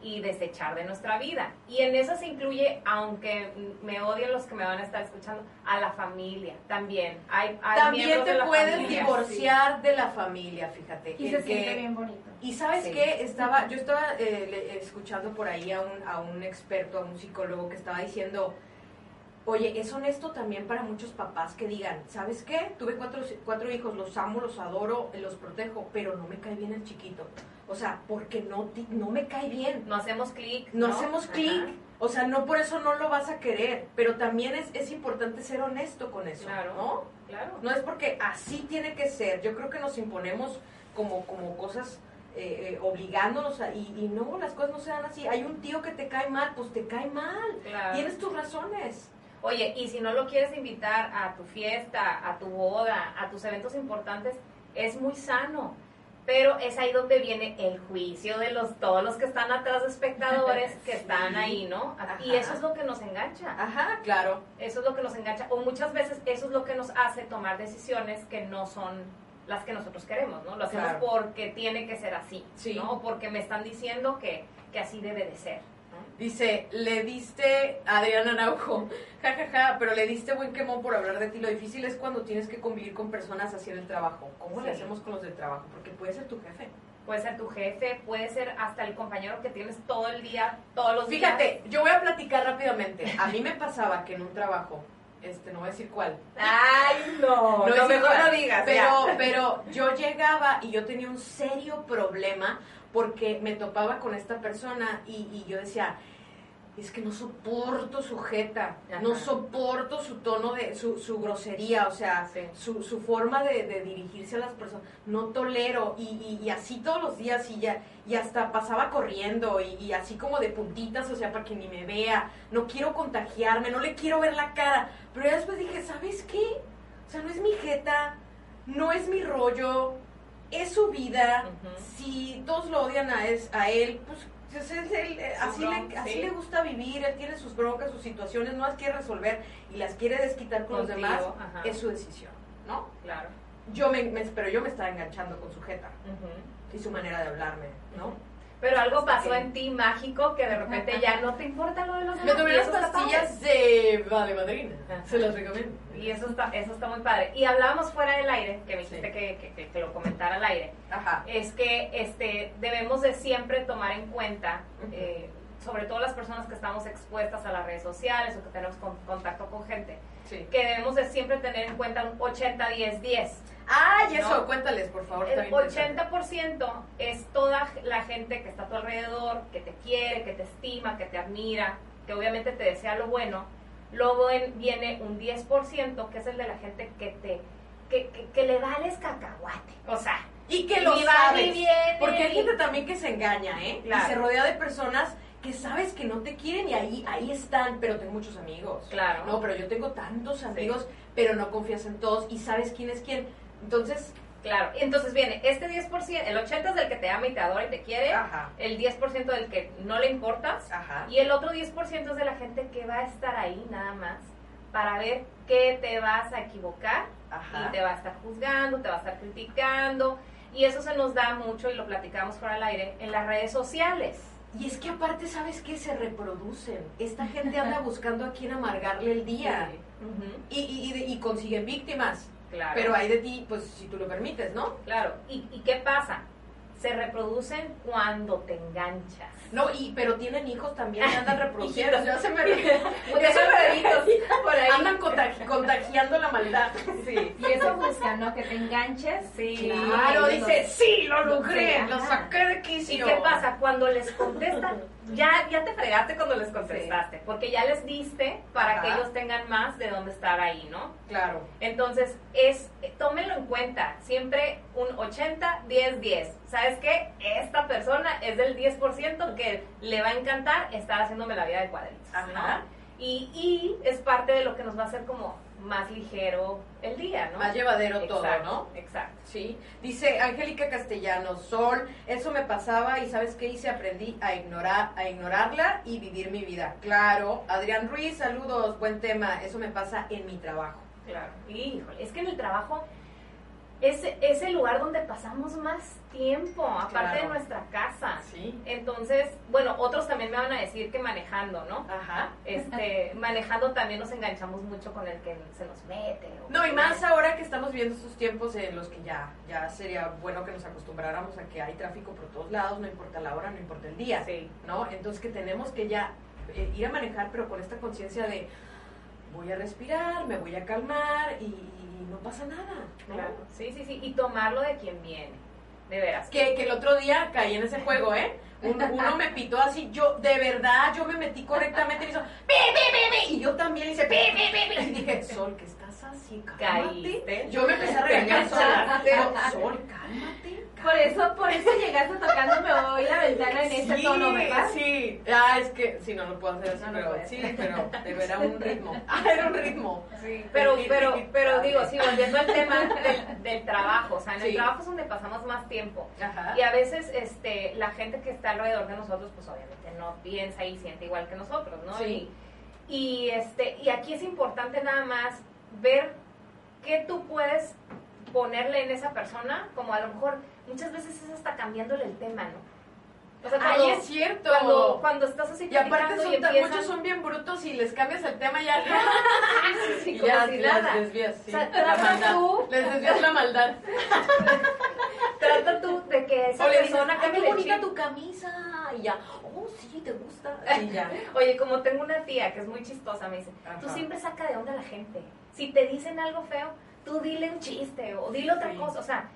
y desechar de nuestra vida. Y en eso se incluye, aunque me odien los que me van a estar escuchando, a la familia también. Hay, hay También te puedes familia, divorciar de la familia, fíjate. Y se que- siente bien bonito. Y sabes Sí. qué, estaba, yo estaba eh, escuchando por ahí a un, a un experto, a un psicólogo que estaba diciendo, oye, es honesto también para muchos papás que digan, ¿sabes qué? Tuve cuatro, cuatro hijos, los amo, los adoro, los protejo, pero no me cae bien el chiquito. O sea, porque no, no me cae bien. No hacemos clic. No, hacemos clic. O sea, no por eso no lo vas a querer, pero también es, es importante ser honesto con eso, Claro. ¿no? Claro. No es porque así tiene que ser. Yo creo que nos imponemos como, como cosas eh, eh, obligándonos a, y, y no, las cosas no se dan así. Hay un tío que te cae mal, pues te cae mal. Claro. Tienes tus razones. Oye, y si no lo quieres invitar a tu fiesta, a tu boda, a tus eventos importantes, es muy sano. Pero es ahí donde viene el juicio de los todos los que están atrás de espectadores que están ahí, ¿no? Y eso es lo que nos engancha. Ajá, claro. Eso es lo que nos engancha. O muchas veces eso es lo que nos hace tomar decisiones que no son las que nosotros queremos, ¿no? Lo hacemos Claro. porque tiene que ser así, Sí. ¿no? O porque me están diciendo que, que así debe de ser. Dice, le diste, Adriana Araujo, [laughs] jajaja, pero le diste buen quemón por hablar de ti. Lo difícil es cuando tienes que convivir con personas así en el trabajo. ¿Cómo le Sí. hacemos con los del trabajo? Porque puede ser tu jefe. Puede ser tu jefe, puede ser hasta el compañero que tienes todo el día, todos los días. Fíjate, yo voy a platicar rápidamente. A mí me pasaba que en un trabajo, este, no voy a decir cuál, Ay, no, [laughs] No no, mejor no digas. Pero, ya. pero yo llegaba y yo tenía un serio problema porque me topaba con esta persona y, y yo decía, es que no soporto su jeta, Ajá. no soporto su tono de, su, su grosería, o sea, Sí. su, su forma de, de dirigirse a las personas, no tolero, y, y- y así todos los días, y ya, y hasta pasaba corriendo, y, y así como de puntitas, o sea, para que ni me vea, no quiero contagiarme, no le quiero ver la cara, pero ya después dije, ¿sabes qué? O sea, no es mi jeta, no es mi rollo, es su vida. Si todos lo odian a, es, a él, pues pues, es él, eh, así, bronca, le, así sí. le gusta vivir, él tiene sus broncas, sus situaciones, no las quiere resolver y las quiere desquitar con los demás, ajá. es su decisión, ¿no? Claro. Yo me, me- pero yo me estaba enganchando con su jeta y su manera de hablarme, ¿no? Pero algo pasó en ti mágico que de repente ya no te importa lo de los Me demás. tomé eso está padre. pastillas de Vale Madrina, Ajá. se las recomiendo. Y eso está, eso está muy padre. Y hablábamos fuera del aire, que me Sí. dijiste que, que- que- que lo comentara al aire, Ajá. es que este, debemos de siempre tomar en cuenta, eh, sobre todo las personas que estamos expuestas a las redes sociales o que tenemos con- contacto con gente, Sí. que debemos de siempre tener en cuenta un 80-10-10. Ah, y eso, ¿No? cuéntales, por favor. El bien interesante. 80% es toda la gente que está a tu alrededor, que te quiere, que te estima, que te admira, que obviamente te desea lo bueno. Luego en- viene un 10% que es el de la gente que te que, que- que le da el escacahuate. O sea, Y que lo sabes. viene. Porque hay gente también que se engaña, ¿eh? Claro. Y se rodea de personas que sabes que no te quieren y ahí, ahí están, pero tengo muchos amigos. Claro. No, pero yo tengo tantos amigos, pero no confías en todos y sabes quién es quién. Entonces, Claro, entonces viene este 10%, el 80% es del que te ama y te adora y te quiere, Ajá. el 10% del que no le importas, Ajá. y el otro 10% es de la gente que va a estar ahí nada más para ver qué te vas a equivocar Ajá. y te va a estar juzgando, te va a estar criticando, y eso se nos da mucho, y lo platicamos fuera del aire, en las redes sociales. Y es que aparte, ¿sabes qué? Se reproducen. Esta [laughs] gente anda buscando a quién amargarle el día. Ujú, Y, y, y, y consiguen víctimas. Claro. Pero hay de ti, pues, si tú lo permites, ¿no? Claro, ¿Y, ¿y qué pasa? Se reproducen cuando te enganchas. No, y, pero tienen hijos también que andan [laughs] reproduciendo. ya se me ya se dejan me- bebitos por ahí. Andan contagi- [laughs] contagiando la maldad. Sí. Y eso busca, ¿no? Que te enganches. Sí. Claro, Sí, dice, sí, lo logré, Sí, lo saqué de ¿Y quicio. qué pasa? Cuando les contestan, ya, ya te fregaste cuando les contestaste, porque ya les diste para Ajá. que ellos tengan más de dónde estar ahí, ¿no? Claro. Entonces, es, tómenlo en cuenta, siempre un 80, 10, 10. ¿Sabes qué? Esta persona es del 10% que le va a encantar estar haciéndome la vida de cuadritos, Ajá. ¿no? Y, y es parte de lo que nos va a hacer como más ligero el día, ¿no? Más llevadero todo, ¿no? Exacto. Sí, dice Angélica Castellanos, Sol, eso me pasaba y ¿sabes qué hice? Aprendí a ignorar, a ignorarla y vivir mi vida. Claro, Adrián Ruiz, saludos, buen tema, eso me pasa en mi trabajo. Claro. Híjole, es que en el trabajo es, es el lugar donde pasamos más tiempo, aparte Claro. de nuestra casa. Sí. Entonces, bueno, otros también me van a decir que manejando, ¿no? Ajá. Este, [laughs] manejando también nos enganchamos mucho con el que se nos mete. No, y más ahora que estamos viendo estos tiempos en los que ya, ya sería bueno que nos acostumbráramos a que hay tráfico por todos lados, no importa la hora, no importa el día. Sí. ¿no? Entonces que tenemos que ya eh, ir a manejar, pero con esta conciencia de voy a respirar, me voy a calmar y, y no pasa nada, ¿no? Claro. Sí, sí, sí. Y tomarlo de quien viene. De veras. Que, que el otro día caí en ese juego, ¿eh? Un- uno me pitó así, yo, de verdad, yo me metí correctamente y me hizo, pi, pi, pi, pi, y yo también hice, pi, pi, pi, pi, y dije, Sol, ¿qué estás así? Cálmate. Caíste. Yo me empecé a regañar, Sol, Sol, cálmate. Por eso, por eso llegaste tocándome hoy la ventana en este sí, tono, ¿verdad? Sí, ah, es que, sí, no lo puedo hacer así, No pero puedes. sí, pero era un [laughs] ritmo. [laughs] Ah, era un ritmo. Sí, pero, pero, pero digo, sí, volviendo al tema del, del [laughs] trabajo, o sea, en el trabajo es donde pasamos más tiempo. Ajá. Y a veces este, la gente que está alrededor de nosotros, pues obviamente no piensa y siente igual que nosotros, ¿no? Sí. Y, y, este, y aquí es importante nada más ver qué tú puedes ponerle en esa persona, como a lo mejor muchas veces es hasta cambiándole el tema, ¿no? O sea, cuando, Ay, es cierto. cuando, cuando estás así y aparte son y tan- empiezan- muchos son bien brutos y les cambias el tema ya. [laughs] Sí, y como ya si les desvías, sí. O sea, la trata maldad. tú- Les desvías la maldad. [laughs] Trata tú de que esa O le dices, persona "Ay, qué cambie el bonita chip". tu camisa. Y ya, oh, sí, te gusta. [laughs] Y ya. Oye, como tengo una tía que es muy chistosa, me dice, tú Ajá. siempre saca de onda a la gente. Si te dicen algo feo, tú dile un chiste o dile otra Sí. cosa. O sea,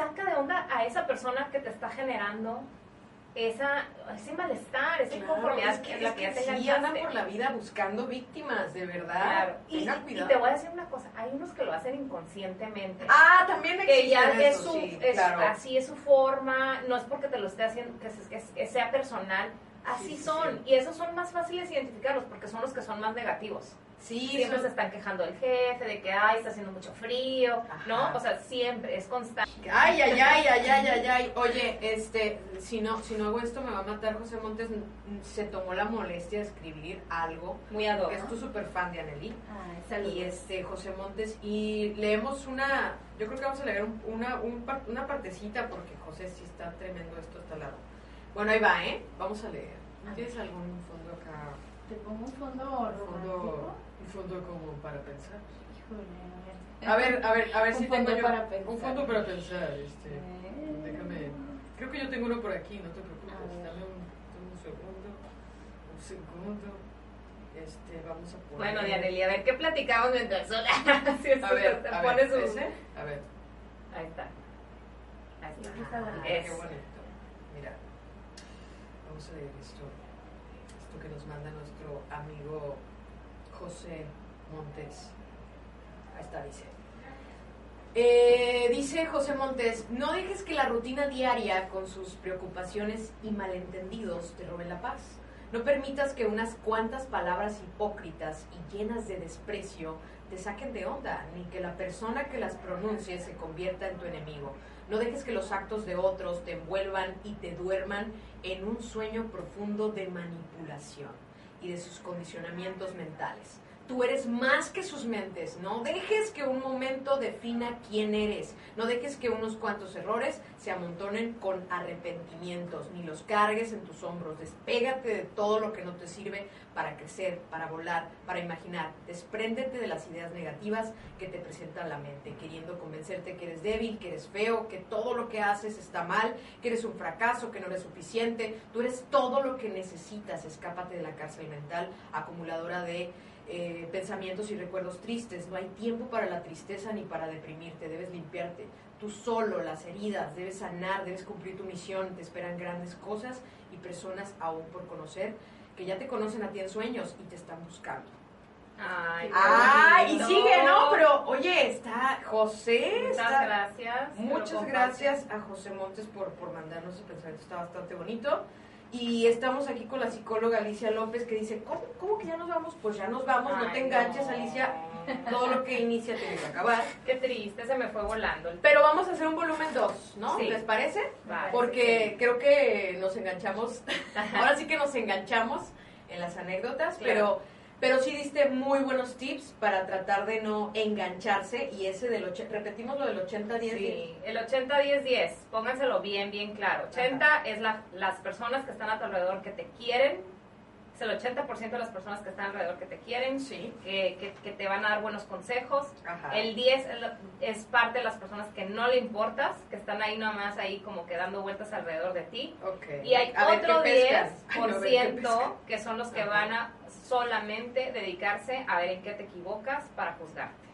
saca de onda a esa persona que te está generando esa, ese malestar, esa Claro, inconformidad es que, en la es que que te sí andan por la vida buscando víctimas, de verdad. Claro. Y, y te voy a decir una cosa, hay unos que lo hacen inconscientemente. Ah, también que existe ya es eso, su, sí, es- claro. así es su forma, no es porque te lo esté haciendo, que, se- que- que sea personal, así Sí, son. sí. Y esos son más fáciles de identificarlos porque son los que son más negativos. Sí, Siempre se están quejando del jefe, de que, ay, está haciendo mucho frío, ¿no? Ajá. O sea, siempre, es constante. Ay, ay, ay, ay, ay, ay, ay. Oye, este, si no, si no hago esto me va a matar José Montes. Mm, Se tomó la molestia de escribir algo. Muy ad hoc. Que es tu super fan de saludos. Y este, José Montes. Y leemos una, yo creo que vamos a leer un- una, un una partecita porque José sí está tremendo esto hasta lado. Bueno, ahí va, ¿eh? Vamos a leer. ¿Tienes algún fondo acá? ¿Te pongo un fondo Fondo, romántico? Un fondo como para pensar. Híjole, A ver, a ver, a ver Un si tengo yo para pensar. un fondo para pensar. Este, Eh. déjame. Creo que yo tengo uno por aquí, no te preocupes. A ver. Dame un, un segundo. Un segundo. Este, vamos a poner. Bueno, Dianely, a ver, ¿qué platicamos mientras sola? [laughs] si A ver, te a pone ver, su- ¿ese? A ver. Ahí está. Ahí está. La- Ah, Es. qué bonito. Mira, vamos a leer esto. Esto que nos manda nuestro amigo José Montes. Ahí está, dice. Eh, dice José Montes, no dejes que la rutina diaria con sus preocupaciones y malentendidos te roben la paz. No permitas que unas cuantas palabras hipócritas y llenas de desprecio te saquen de onda, ni que la persona que las pronuncie se convierta en tu enemigo. No dejes que los actos de otros te envuelvan y te duerman en un sueño profundo de manipulación y de sus condicionamientos mentales. Tú eres más que sus mentes. No dejes que un momento defina quién eres. No dejes que unos cuantos errores se amontonen con arrepentimientos, ni los cargues en tus hombros. Despégate de todo lo que no te sirve para crecer, para volar, para imaginar. Despréndete de las ideas negativas que te presentan la mente, queriendo convencerte que eres débil, que eres feo, que todo lo que haces está mal, que eres un fracaso, que no eres suficiente. Tú eres todo lo que necesitas. Escápate de la cárcel mental acumuladora de eh, pensamientos y recuerdos tristes. No hay tiempo para la tristeza ni para deprimirte. Debes limpiarte tú solo las heridas. Debes sanar, debes cumplir tu misión. Te esperan grandes cosas y personas aún por conocer que ya te conocen a ti en sueños y te están buscando. Ay, Ay, y sigue, ¿no? Pero, oye, está José. Muchas está- gracias. Muchas gracias a José Montes por, por mandarnos ese pensamiento, está bastante bonito. Y estamos aquí con la psicóloga Alicia López que dice, ¿cómo, cómo que ya nos vamos? Pues ya nos vamos, no te enganches no. Alicia, todo lo que inicia tiene que acabar. [laughs] Qué triste, se me fue volando. Pero vamos a hacer un volumen 2, ¿no? Sí. ¿Les parece? Vale. Porque creo que nos enganchamos, [laughs] ahora sí que nos enganchamos en las anécdotas, Claro. pero, pero sí diste muy buenos tips para tratar de no engancharse y ese del 80, repetimos lo del 80-10. Sí, el 80-10-10, pónganselo bien, bien claro. 80 es la- las personas que están a tu alrededor que te quieren, es el 80% de las personas que están alrededor que te quieren, Sí. que, que- que te van a dar buenos consejos. Ajá. El 10 es, la- es parte de las personas que no le importas, que están ahí nomás ahí como que dando vueltas alrededor de ti. Ok. Y hay A otro qué pescan. Ay, no, [laughs] a ver qué 10% pescan. que son los que Ajá. van a solamente dedicarse a ver en qué te equivocas para juzgarte.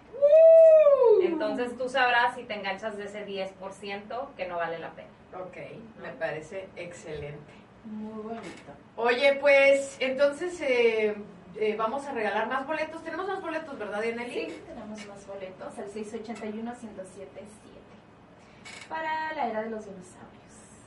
Entonces tú sabrás si te enganchas de ese 10% que no vale la pena. Ok, me parece excelente. Muy bonito. Oye, pues entonces eh, eh, vamos a regalar más boletos. Tenemos más boletos, ¿verdad, Dianelli? Sí, tenemos más boletos al 681-1077 para la era de los dinosaurios.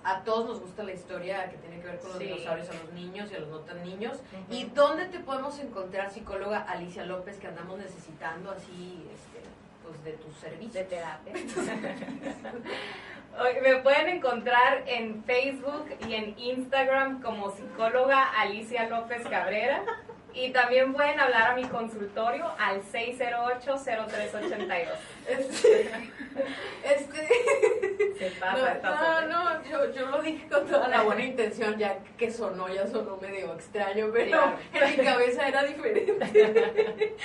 A todos nos gusta la historia que tiene que ver con los Sí. dinosaurios, a los niños y a los no tan niños. ¿Y dónde te podemos encontrar, psicóloga Alicia López, que andamos necesitando así, este, pues de tus servicios? De terapia. [laughs] Me pueden encontrar en Facebook y en Instagram como psicóloga Alicia López Cabrera. Y también pueden hablar a mi consultorio al 608-0382. Este, este, Se pasa, no, no, no, yo, yo lo dije con toda la buena intención, ya que sonó, ya sonó medio extraño, pero Claro. en mi cabeza era diferente. [laughs]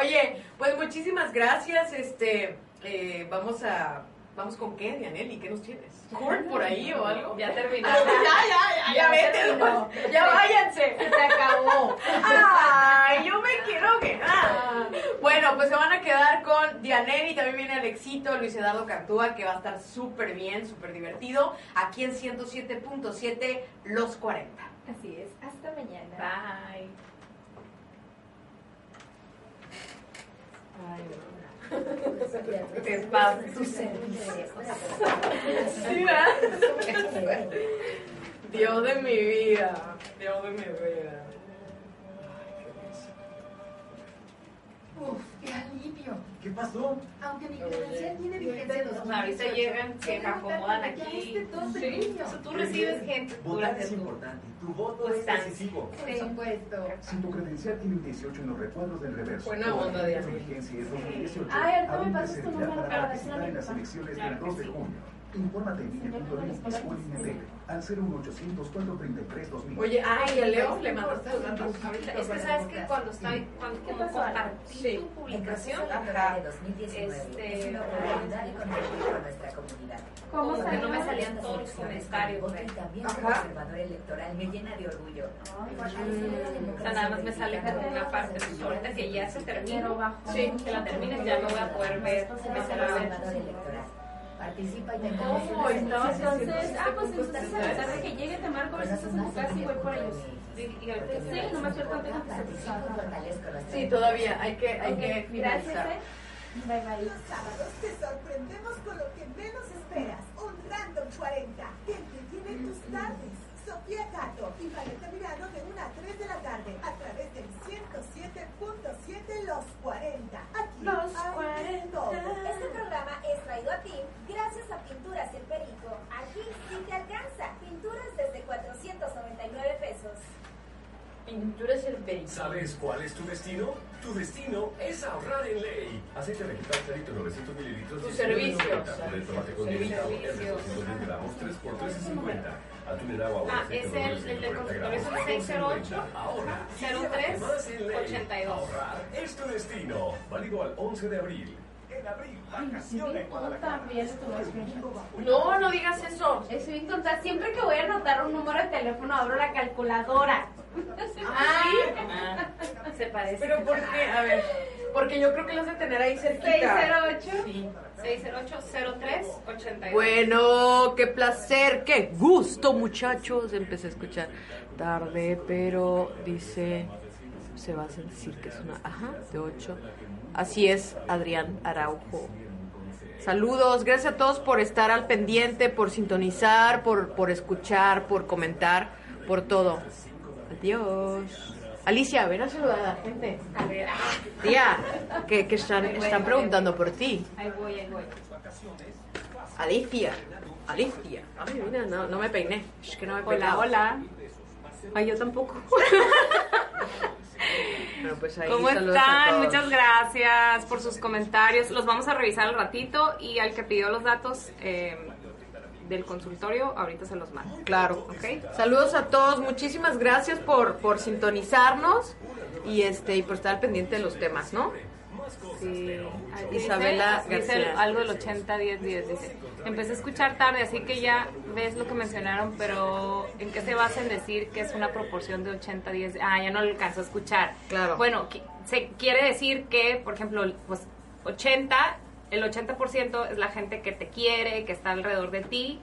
Oye, pues muchísimas gracias, este, eh, vamos a, vamos con qué, Dianelli, ¿qué nos tienes? ¿Corn por ahí o algo? Ya [laughs] Ah, terminamos. ya, ya, ya, vete, terminó. [laughs] ya váyanse. Se acabó. Ay, yo me quiero quedar. Bueno, pues se van a quedar con Dianelli, también viene Alexito, Luis Eduardo Cantúa, que va a estar súper bien, súper divertido, aquí en 107.7, Los 40. Así es. Hasta mañana. Bye. Te pasas. Sí, ¿verdad? Dios de mi vida, Dios de mi vida. ¿Qué pasó? Aunque mi credencial tiene vigencia O sea, ahorita llegan, se acomodan aquí. Sí. O sea, tú recibes gente Votar durante es importante. Tu voto Pues, es tan- decisivo. Por supuesto. Si tu credencial tiene un 18 en los recuadros del reverso, Buena onda, la Diana. vigencia es 2018, Ay, ahorita me pasas tu número para a en las elecciones del que 2 de junio. Infórmate en línea.ine.mx al 01800 433 2000. Oye, ay, a Leo le mandaste los datos. Es que sabes que cuando está, cuando ¿Qué como compartí Sí. tu publicación, Ajá. de 2019 Este, es una oportunidad de contribuir con nuestra comunidad. ¿Cómo Como que salió? no me salían todos los comentarios, también observador electoral me llena de orgullo. O sea, nada más me sale como una parte. Pues ahorita que ya se termina. Sí. que la termines, ya no voy a poder ver. Me sale a ver. Participa y te ¿Cómo conoce estaba las haciendo elecciones. Entonces, ah, pues entonces a pesar de que llegue, te marco a ver si estás en tu casa y voy por ellos. Sí, nomás ahorita tengo que nuestra Sí, todavía, hay que, hay que Gracias, finalizar. ¿eh? Bye bye. Los sábados te sorprendemos con lo que menos esperas. Un Random 40 que entretiene tus tardes. Sofía Cato y Vanessa Mirano de 1 a 3 de la tarde a través del 107.7 Los 40. Aquí Los hay de 40. todo. Este programa es traído a ti gracias a Pinturas El Perico. Aquí sí te alcanza. Pinturas desde 499 pesos. Pinturas el perico. ¿Sabes cuál es tu destino? Tu destino es ahorrar en ley. Aceite vegetal clarito 900 mililitros. Tu 19.90. servicio. De tomate condimentado, Servicio. R 210 gramos, 3 por 13.50. Atún en agua Ah, es el- el del 50 consultorio, es el gramos, 608 2.50. Ahora, 03 más en ley. 82. Ahorrar es tu destino. Válido al 11 de abril. En abril, vacaciones. También. No, no digas eso. Estoy bien tonta. Siempre que voy a anotar un número de teléfono, abro la calculadora. Ah, Se parece. pero ¿por qué? A ver, porque yo creo que lo has de tener ahí cerquita. 608. Sí. 608-03-82. Bueno, qué placer, qué gusto, muchachos. Empecé a escuchar tarde, pero dice, se va a decir que es una, ajá, de 8. Así es, Adrián Araujo. Saludos, gracias a todos por estar al pendiente, por sintonizar, por, por escuchar, por comentar, por todo. Adiós. Alicia, ven a saludar a la gente. A ver, Tía, que, que están, están preguntando por ti. ahí voy, ahí voy. Alicia, Alicia. Ay, mira, no, no me peiné. Es que no me he Hola, hola. Ay, yo tampoco. [laughs] Bueno, pues ahí ¿Cómo están? Muchas gracias por sus comentarios. Los vamos a revisar al ratito y al que pidió los datos eh, del consultorio, ahorita se los mando. Claro. ¿Ok? Saludos a todos. Muchísimas gracias por, por sintonizarnos y este y por estar al pendiente de los temas, ¿no? Sí. Isabela dice, dice algo del 80-10-10. Dice: Empecé a escuchar tarde, así que ya ves lo que mencionaron, pero ¿en qué se basa en decir que es una proporción de 80-10? Ah, ya no lo alcanzó a escuchar. Claro. Bueno, se quiere decir que, por ejemplo, pues 80, el 80% es la gente que te quiere, que está alrededor de ti,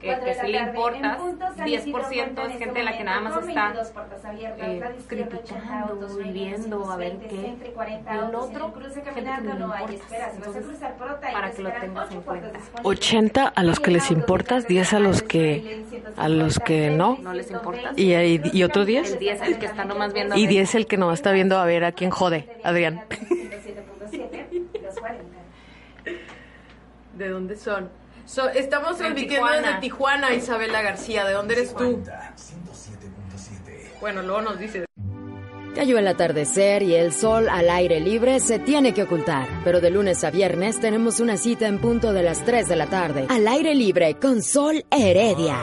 que, que de sí le importas. en punto, San Isidro 10% cuenta en es gente la que nada más está con 22 puertas abiertas, eh, la izquierda 80 criticando autos, y viendo a ver 220, qué. centro y 40 Y el otro, cruce gente caminando que no hay importa. espera, si vas a Entonces, cruzar por otra, hay para que lo tengas en cuenta. disponibles. 80 a los que les importas, 10 a los que a los que no. No les importa. Y, y, y otro 10. El 10 el que está nomás viendo. Y 10 el que no está viendo a ver a quién jode, Adrián. 107.7, los 40. ¿De dónde son? So- estamos De transmitiendo Tijuana. desde Tijuana, Isabela García. ¿De dónde eres tú? 107.7. Bueno, luego nos dices. Cayó el atardecer y el sol al aire libre se tiene que ocultar. Pero de lunes a viernes tenemos una cita en punto de las 3 de la tarde. Al aire libre con Sol Heredia.